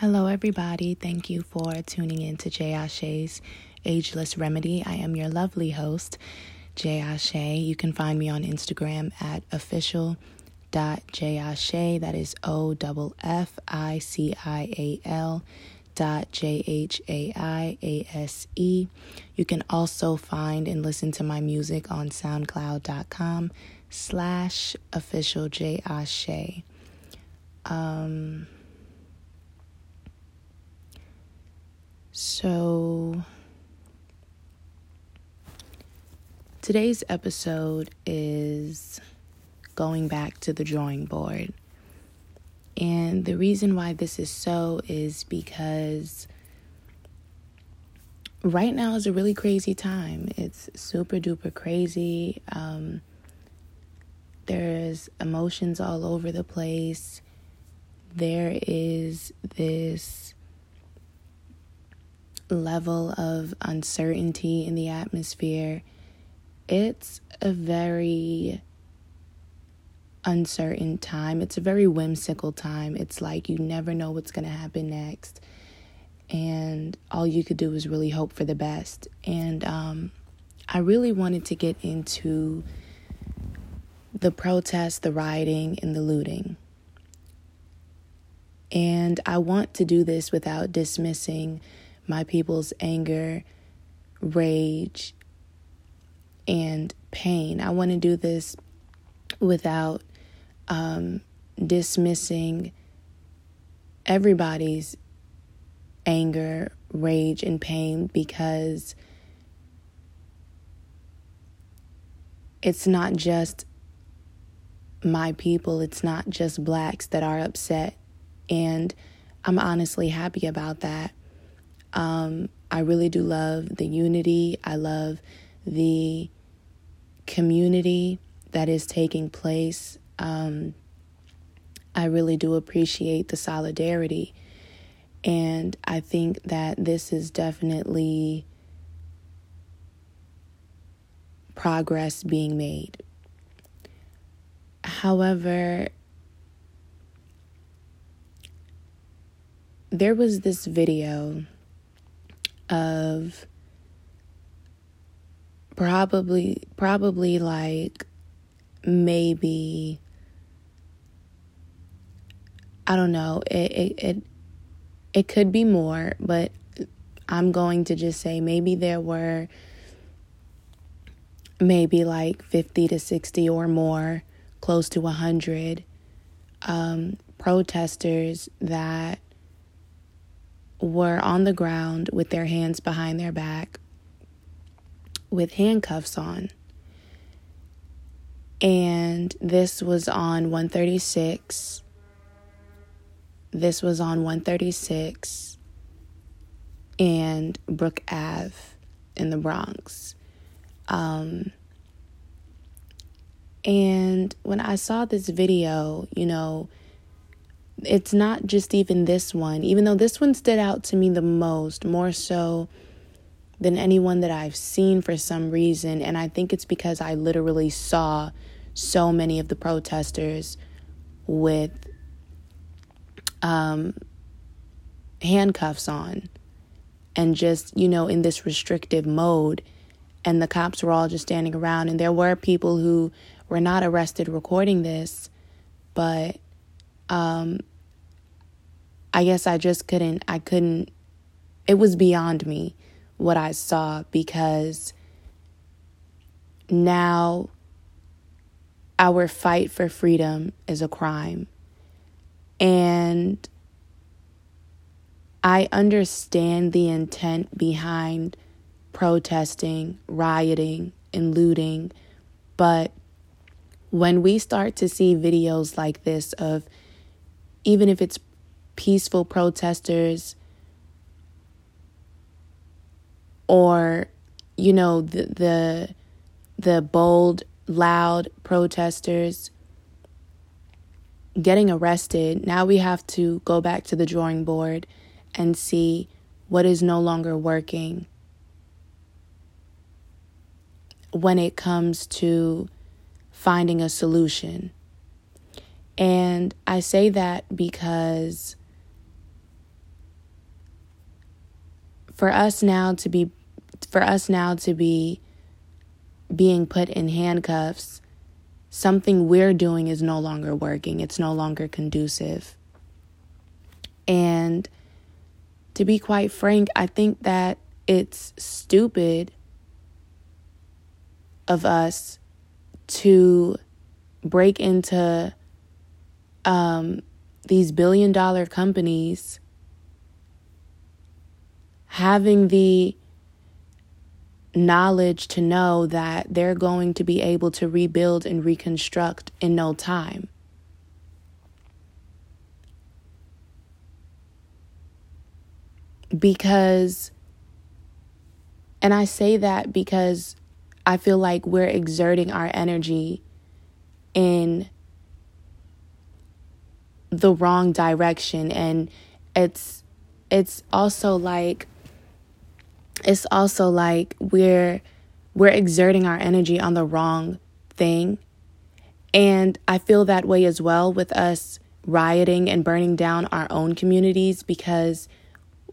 Hello, everybody. Thank you for tuning in to Jhai Asé's Ageless Remedy. I am your lovely host, Jhai Asé. You can find me on Instagram at official.jhaiase. That is O F I C I A L dot J H A I A S E. You can also find and listen to my music on SoundCloud.com slash official Jhai Asé. Um So, today's episode is going back to the drawing board. And the reason why this is so is because right now is a really crazy time. It's super duper crazy. Um, there's emotions all over the place. There is this level of uncertainty in the atmosphere, it's a very uncertain time. It's a very whimsical time. It's like you never know what's going to happen next. And all you could do is really hope for the best. And um, I really wanted to get into the protests, the rioting, and the looting. And I want to do this without dismissing my people's anger, rage, and pain. I want to do this without um, dismissing everybody's anger, rage, and pain because it's not just my people, it's not just blacks that are upset. And I'm honestly happy about that. Um, I really do love the unity. I love the community that is taking place. Um, I really do appreciate the solidarity. And I think that this is definitely progress being made. However, there was this video of probably probably like maybe I don't know it it it, it could be more but I'm going to just say maybe there were maybe like 50 to 60 or more close to 100 um, protesters that were on the ground with their hands behind their back with handcuffs on. And this was on 136. This was on 136 and Brook Ave in the Bronx. Um, and when I saw this video, you know, it's not just even this one, even though this one stood out to me the most, more so than anyone that I've seen for some reason. And I think it's because I literally saw so many of the protesters with um, handcuffs on and just, you know, in this restrictive mode. And the cops were all just standing around. And there were people who were not arrested recording this, but um, I guess I just couldn't, I couldn't, it was beyond me what I saw because now our fight for freedom is a crime. And I understand the intent behind protesting, rioting, and looting, but when we start to see videos like this of even if it's peaceful protesters or you know the the the bold loud protesters getting arrested now we have to go back to the drawing board and see what is no longer working when it comes to finding a solution and I say that because for us now to be for us now to be being put in handcuffs, something we're doing is no longer working. It's no longer conducive. And to be quite frank, I think that it's stupid of us to break into um, these billion dollar companies having the knowledge to know that they're going to be able to rebuild and reconstruct in no time. Because, and I say that because I feel like we're exerting our energy in the wrong direction and it's it's also like it's also like we're we're exerting our energy on the wrong thing. And I feel that way as well with us rioting and burning down our own communities because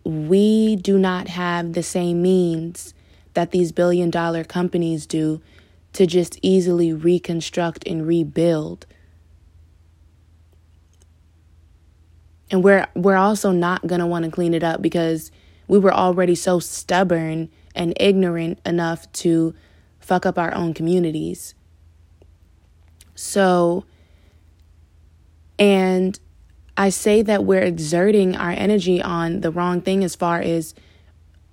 we do not have the same means that these billion dollar companies do to just easily reconstruct and rebuild. And we're we're also not going to want to clean it up because we were already so stubborn and ignorant enough to fuck up our own communities. So, and I say that we're exerting our energy on the wrong thing as far as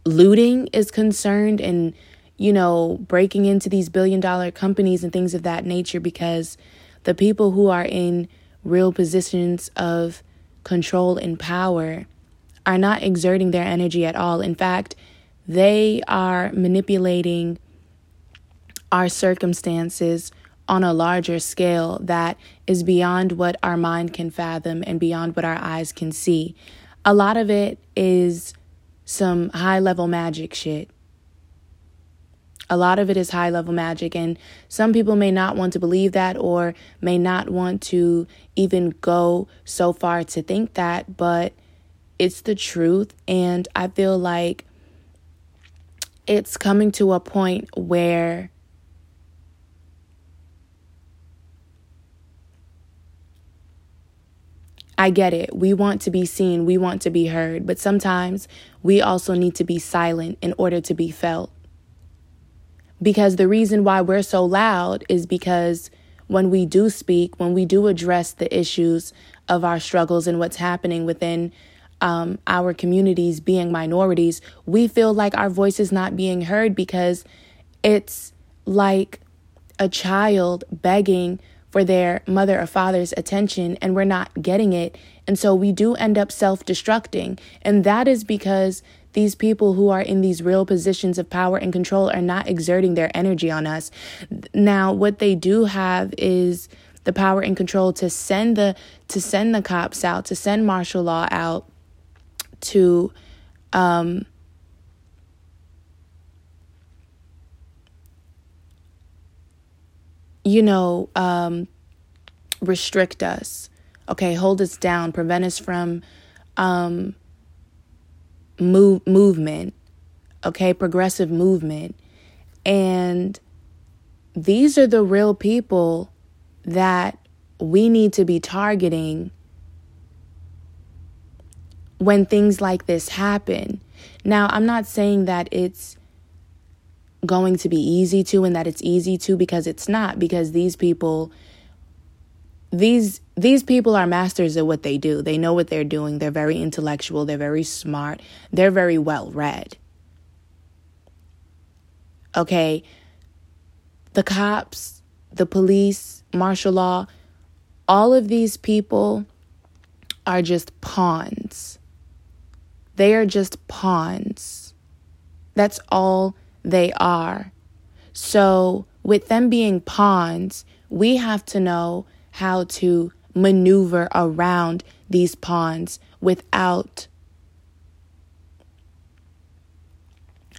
looting is concerned and, you know, breaking into these billion dollar companies and things of that nature because the people who are in real positions of control and power are not exerting their energy at all. In fact, they are manipulating our circumstances on a larger scale that is beyond what our mind can fathom and beyond what our eyes can see. A lot of it is some high level magic shit. A lot of it is high level magic, and some people may not want to believe that or may not want to even go so far to think that, but it's the truth. And I feel like it's coming to a point where I get it. We want to be seen, we want to be heard, but sometimes we also need to be silent in order to be felt. Because the reason why we're so loud is because when we do speak, when we do address the issues of our struggles and what's happening within um, our communities being minorities, we feel like our voice is not being heard because it's like a child begging for their mother or father's attention and we're not getting it. And so we do end up self destructing. And that is because these people who are in these real positions of power and control are not exerting their energy on us. Now, what they do have is the power and control to send the to send the cops out, to send martial law out to um, you know, um, restrict us, okay, hold us down, prevent us from um, move movement, okay, progressive movement, and these are the real people that we need to be targeting when things like this happen. Now, I'm not saying that it's going to be easy to and that it's easy to because it's not because these people these these people are masters at what they do. They know what they're doing. They're very intellectual, they're very smart, they're very well read. Okay? The cops, the police, martial law, all of these people are just pawns they are just pawns. That's all they are. So, with them being pawns, we have to know how to maneuver around these pawns without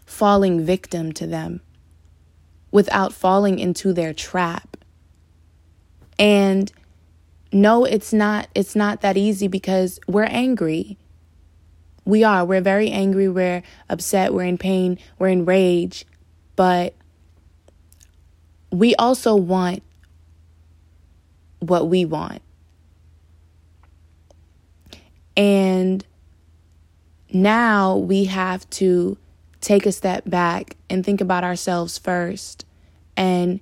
falling victim to them, without falling into their trap. And no, it's not it's not that easy because we're angry We are. We're very angry. We're upset. We're in pain. We're in rage. But we also want what we want. And now we have to take a step back and think about ourselves first and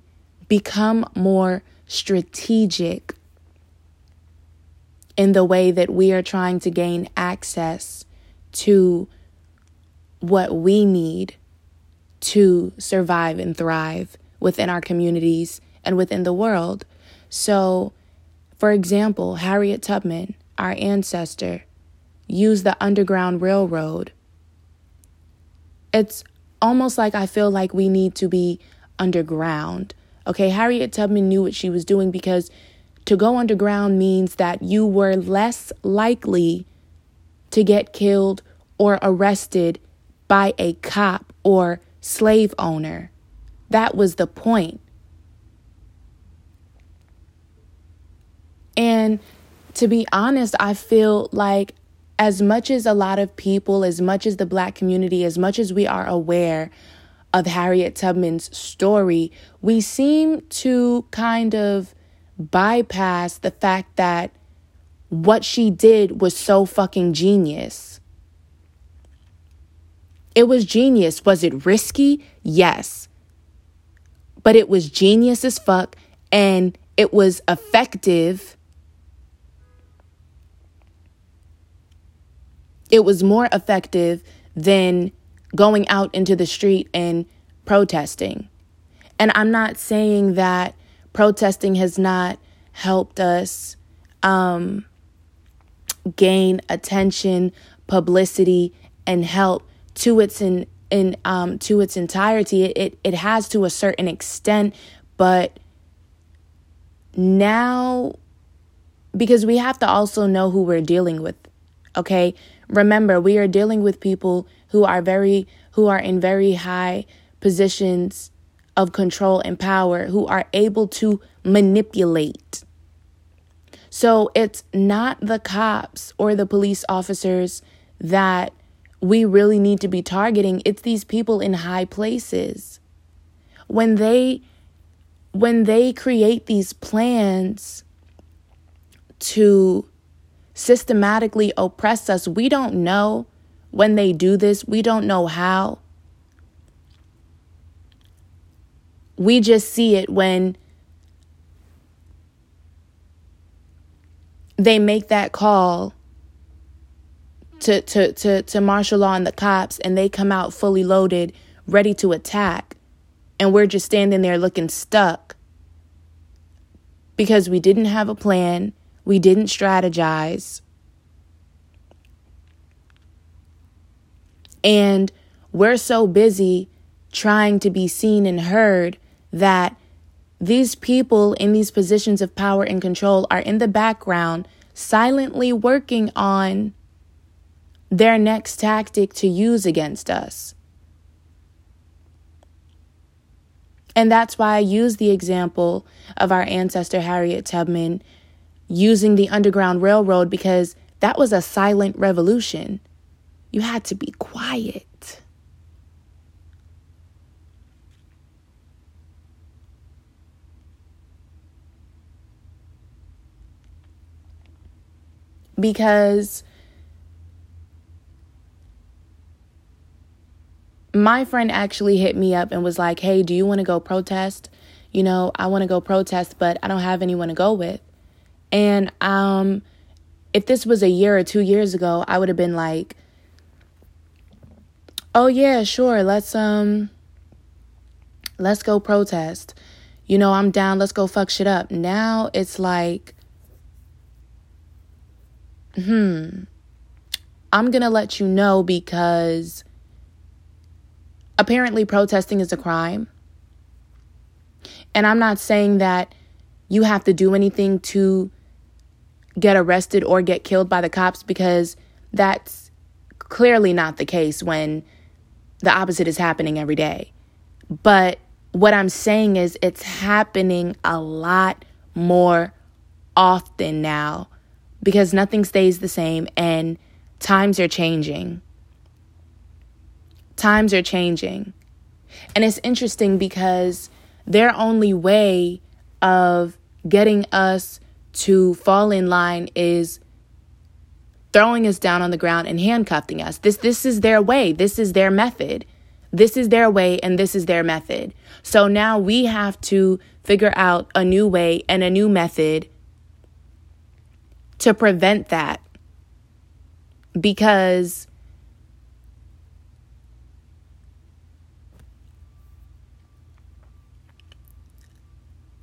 become more strategic in the way that we are trying to gain access to what we need to survive and thrive within our communities and within the world. So, for example, Harriet Tubman, our ancestor, used the Underground Railroad. It's almost like I feel like we need to be underground. Okay, Harriet Tubman knew what she was doing because to go underground means that you were less likely to get killed or arrested by a cop or slave owner. That was the point. And to be honest, I feel like as much as a lot of people, as much as the black community, as much as we are aware of Harriet Tubman's story, we seem to kind of bypass the fact that what she did was so fucking genius. It was genius. Was it risky? Yes. But it was genius as fuck and it was effective. It was more effective than going out into the street and protesting. And I'm not saying that protesting has not helped us um, gain attention, publicity, and help to its in, in um, to its entirety. It, it it has to a certain extent, but now because we have to also know who we're dealing with. Okay, remember we are dealing with people who are very who are in very high positions of control and power who are able to manipulate. So it's not the cops or the police officers that we really need to be targeting. It's these people in high places. When they when they create these plans to systematically oppress us, we don't know when they do this, we don't know how. We just see it when they make that call to, to, to, to martial law and the cops and they come out fully loaded, ready to attack. And we're just standing there looking stuck because we didn't have a plan, we didn't strategize. And we're so busy trying to be seen and heard that these people in these positions of power and control are in the background silently working on their next tactic to use against us. And that's why I use the example of our ancestor Harriet Tubman using the Underground Railroad because that was a silent revolution. You had to be quiet. Because my friend actually hit me up and was like, Hey, do you want to go protest? You know, I want to go protest, but I don't have anyone to go with. And um, if this was a year or two years ago, I would have been like, oh yeah, sure, let's um let's go protest. You know, I'm down, let's go fuck shit up. Now it's like hmm. I'm to let you know because apparently protesting is a crime. And I'm not saying that you have to do anything to get arrested or get killed by the cops because that's clearly not the case when the opposite is happening every day. But what I'm saying is it's happening a lot more often now because nothing stays the same and times are changing. Times are changing. And it's interesting because their only way of getting us to fall in line is throwing us down on the ground and handcuffing us. This this is their way. This is their method. This is their way and this is their method. So now we have to figure out a new way and a new method to prevent that. Because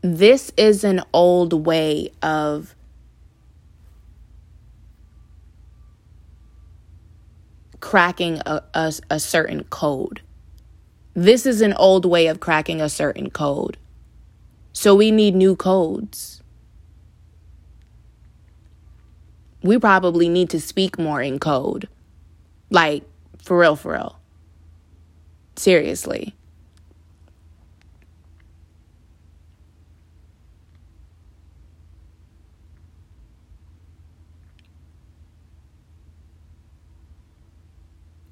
this is an old way of cracking a, a, a, certain code. This is an old way of cracking a certain code. So we need new codes. We probably need to speak more in code. Like, for real, for real. Seriously.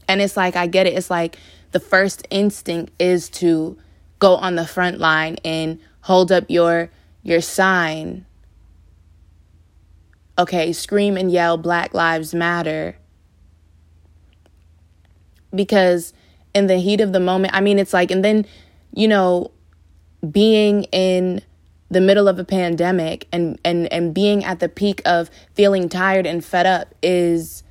And it's like, I get it. It's like the first instinct is to go on the front line and hold up your your sign. Okay, scream and yell Black Lives Matter. Because in the heat of the moment, I mean, it's like, and then, you know, being in the middle of a pandemic and and and being at the peak of feeling tired and fed up is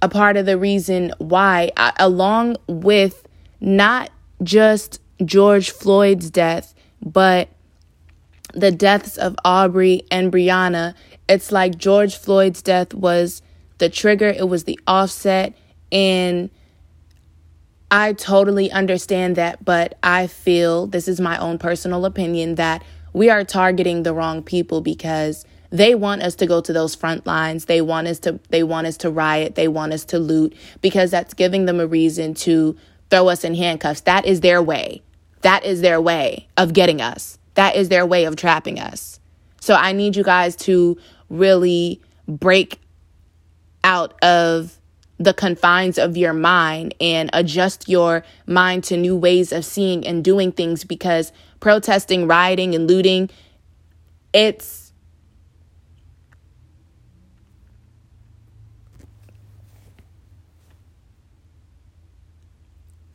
a part of the reason why, along with not just George Floyd's death, but the deaths of Arbery and Breonna. It's like George Floyd's death was the trigger, it was the offset, and I totally understand that, but I feel this is my own personal opinion that we are targeting the wrong people because they want us to go to those front lines. They want us to they want us to riot. They want us to loot because that's giving them a reason to throw us in handcuffs. That is their way. That is their way of getting us. That is their way of trapping us. So I need you guys to really break out of the confines of your mind and adjust your mind to new ways of seeing and doing things because protesting, rioting, and looting, it's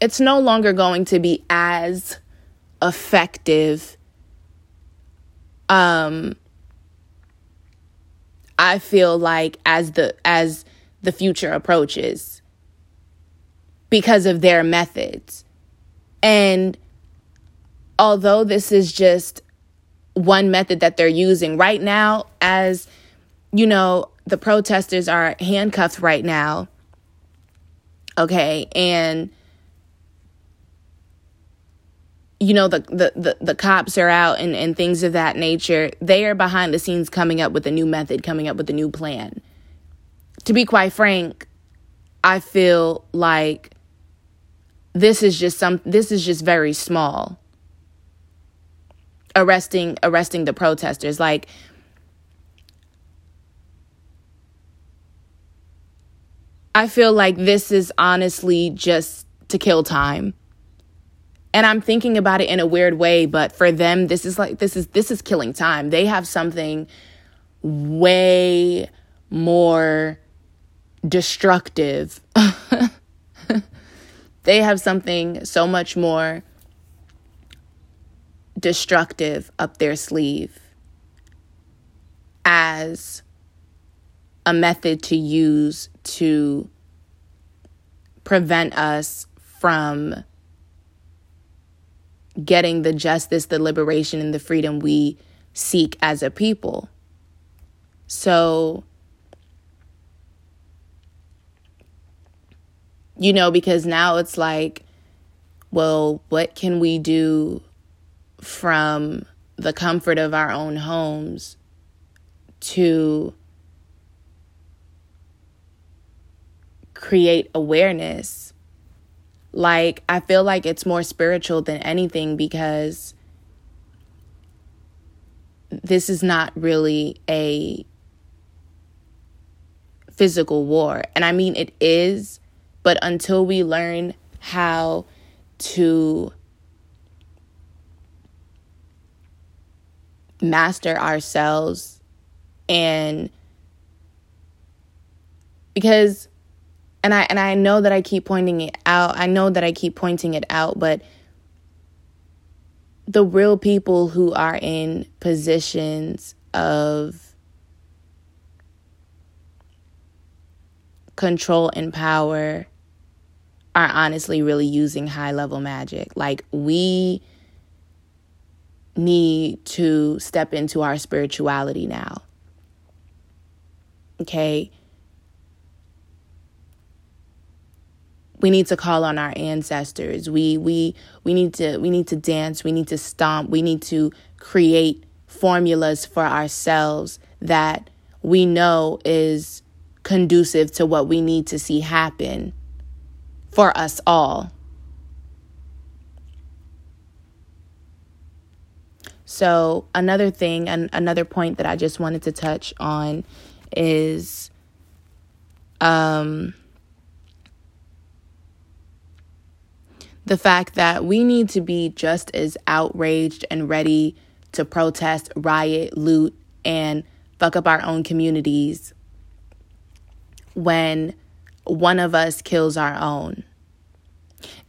it's no longer going to be as effective um I feel like as the as the future approaches because of their methods. And although this is just one method that they're using right now as you know the protesters are handcuffed right now okay and you know the, the the the cops are out and and things of that nature they are behind the scenes coming up with a new method coming up with a new plan. To be quite frank i feel like this is just some this is just very small. Arresting arresting the protesters like i feel like this is honestly just to kill time and I'm thinking about it in a weird way, but for them, this is like this is this is killing time. They have something way more destructive. they have something so much more destructive up their sleeve as a method to use to prevent us from getting the justice, the liberation, and the freedom we seek as a people. So, you know, because now it's like, well, what can we do from the comfort of our own homes to create awareness like, I feel like it's more spiritual than anything because this is not really a physical war. And I mean, it is, but until we learn how to master ourselves and because and I and I know that I keep pointing it out. I know that I keep pointing it out, but the real people who are in positions of control and power are honestly really using high level magic. Like we need to step into our spirituality now. Okay? We need to call on our ancestors. We we we need to we need to dance, we need to stomp, we need to create formulas for ourselves that we know is conducive to what we need to see happen for us all. So, another thing, and another point that I just wanted to touch on is um the fact that we need to be just as outraged and ready to protest, riot, loot, and fuck up our own communities when one of us kills our own.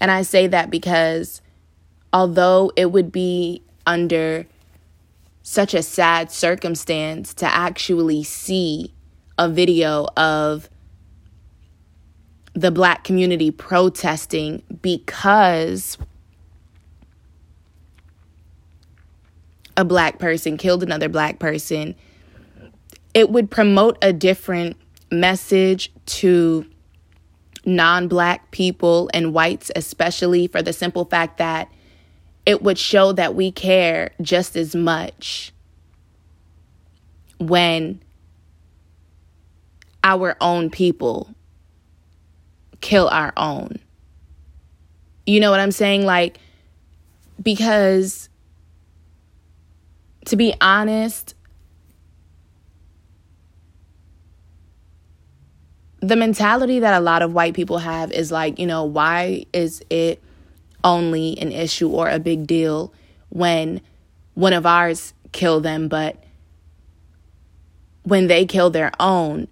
And I say that because although it would be under such a sad circumstance to actually see a video of the black community protesting because a black person killed another black person, it would promote a different message to non black people and whites, especially for the simple fact that it would show that we care just as much when our own people kill our own. You know what I'm saying? Like, because to be honest, the mentality that a lot of white people have is like, you know, why is it only an issue or a big deal when one of ours kill them, but when they kill their own,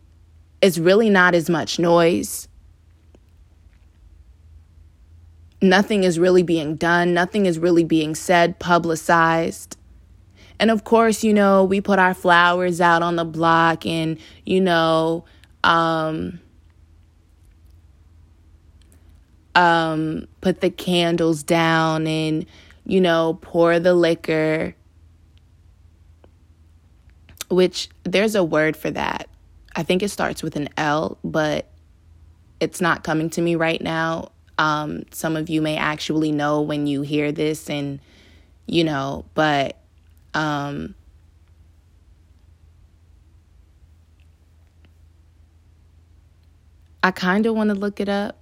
it's really not as much noise. Nothing is really being done, nothing is really being said, publicized. And of course, you know, we put our flowers out on the block and, you know, um, um, put the candles down and, you know, pour the liquor, which there's a word for that. I think it starts with an L, but it's not coming to me right now. Um, some of you may actually know when you hear this, and you know, but um, I kind of want to look it up.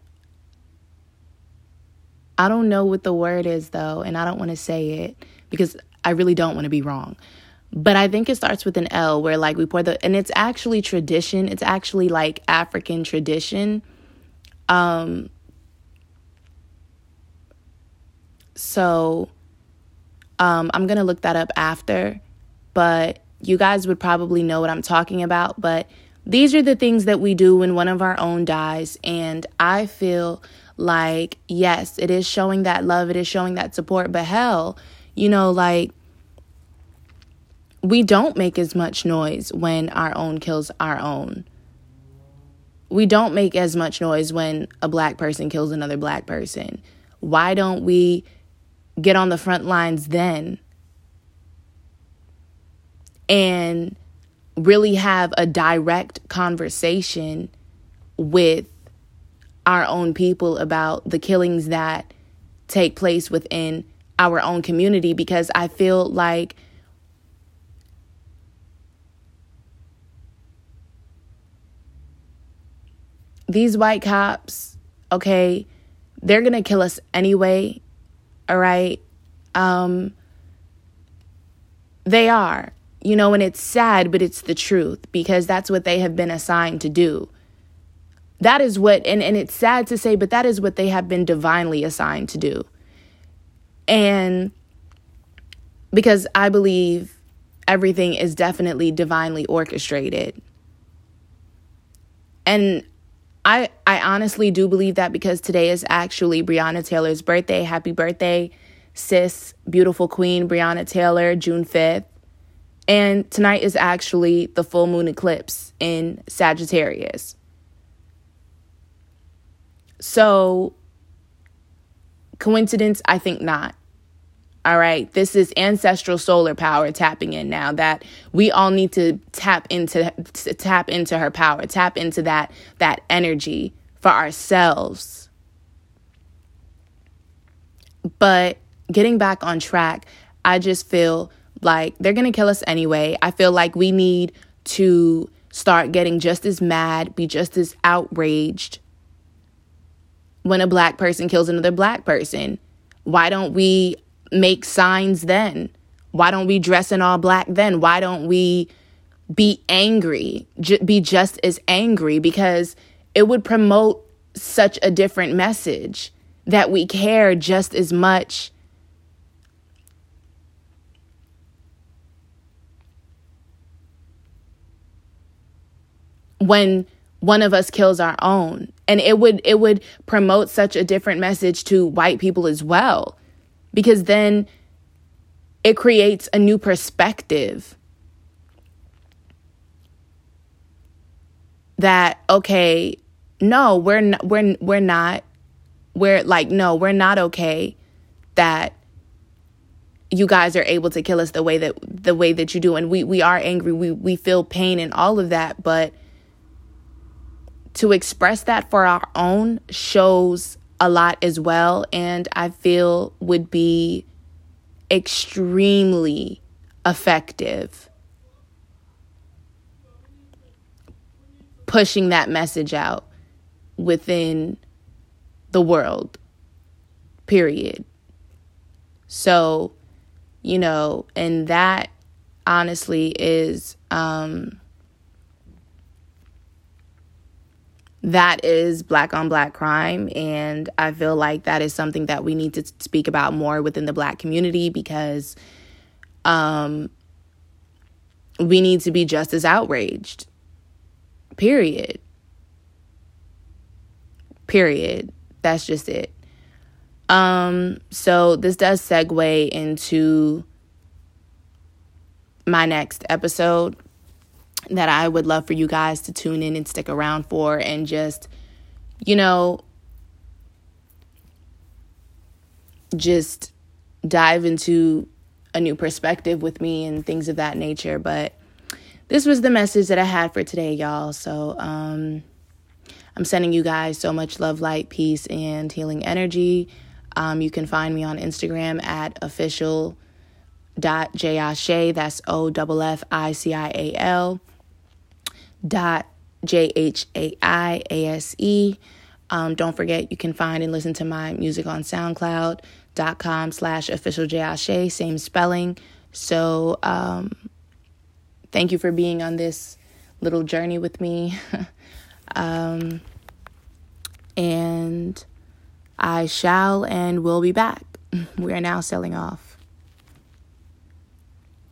I don't know what the word is though, and I don't want to say it because I really don't want to be wrong. But I think it starts with an L where like we pour the and it's actually tradition. It's actually like African tradition. Um So um, I'm going to look that up after, but you guys would probably know what I'm talking about. But these are the things that we do when one of our own dies. And I feel like, yes, it is showing that love, it is showing that support. But hell, you know, like, we don't make as much noise when our own kills our own. We don't make as much noise when a black person kills another black person. Why don't we get on the front lines then and really have a direct conversation with our own people about the killings that take place within our own community because I feel like these white cops, okay, they're going to kill us anyway all right? Um, they are, you know, and it's sad, but it's the truth because that's what they have been assigned to do. That is what, and, and it's sad to say, but that is what they have been divinely assigned to do. And because I believe everything is definitely divinely orchestrated. And I I honestly do believe that because today is actually Breonna Taylor's birthday. Happy birthday, sis, beautiful queen Breonna Taylor, June 5th. And tonight is actually the full moon eclipse in Sagittarius. So, coincidence? I think not. All right. This is ancestral solar power tapping in now that we all need to tap into to tap into her power, tap into that that energy for ourselves. But getting back on track, I just feel like they're going to kill us anyway. I feel like we need to start getting just as mad, be just as outraged when a black person kills another black person. Why don't we make signs then? Why don't we dress in all black then? Why don't we be angry, j- be just as angry? Because it would promote such a different message that we care just as much. When one of us kills our own and it would it would promote such a different message to white people as well because then it creates a new perspective that okay no we're not we're we're not we're like no we're not okay that you guys are able to kill us the way that the way that you do. And we we are angry. We we feel pain and all of that. But to express that for our own shows a lot as well, and I feel would be extremely effective pushing that message out within the world, period. So, you know, and that honestly is um that is black on black crime and i feel like that is something that we need to speak about more within the black community because um we need to be just as outraged. Period. Period. That's just it. Um so this does segue into my next episode that I would love for you guys to tune in and stick around for and just, you know, just dive into a new perspective with me and things of that nature. But this was the message that I had for today, y'all. So, um, I'm sending you guys so much love, light, peace, and healing energy. Um, you can find me on Instagram at official dot J That's O F F I C I A L dot J H A I A S E. Um, don't forget you can find and listen to my music on SoundCloud.com slash official J same spelling. So um, thank you for being on this little journey with me. um, and I shall and will be back. We are now selling off.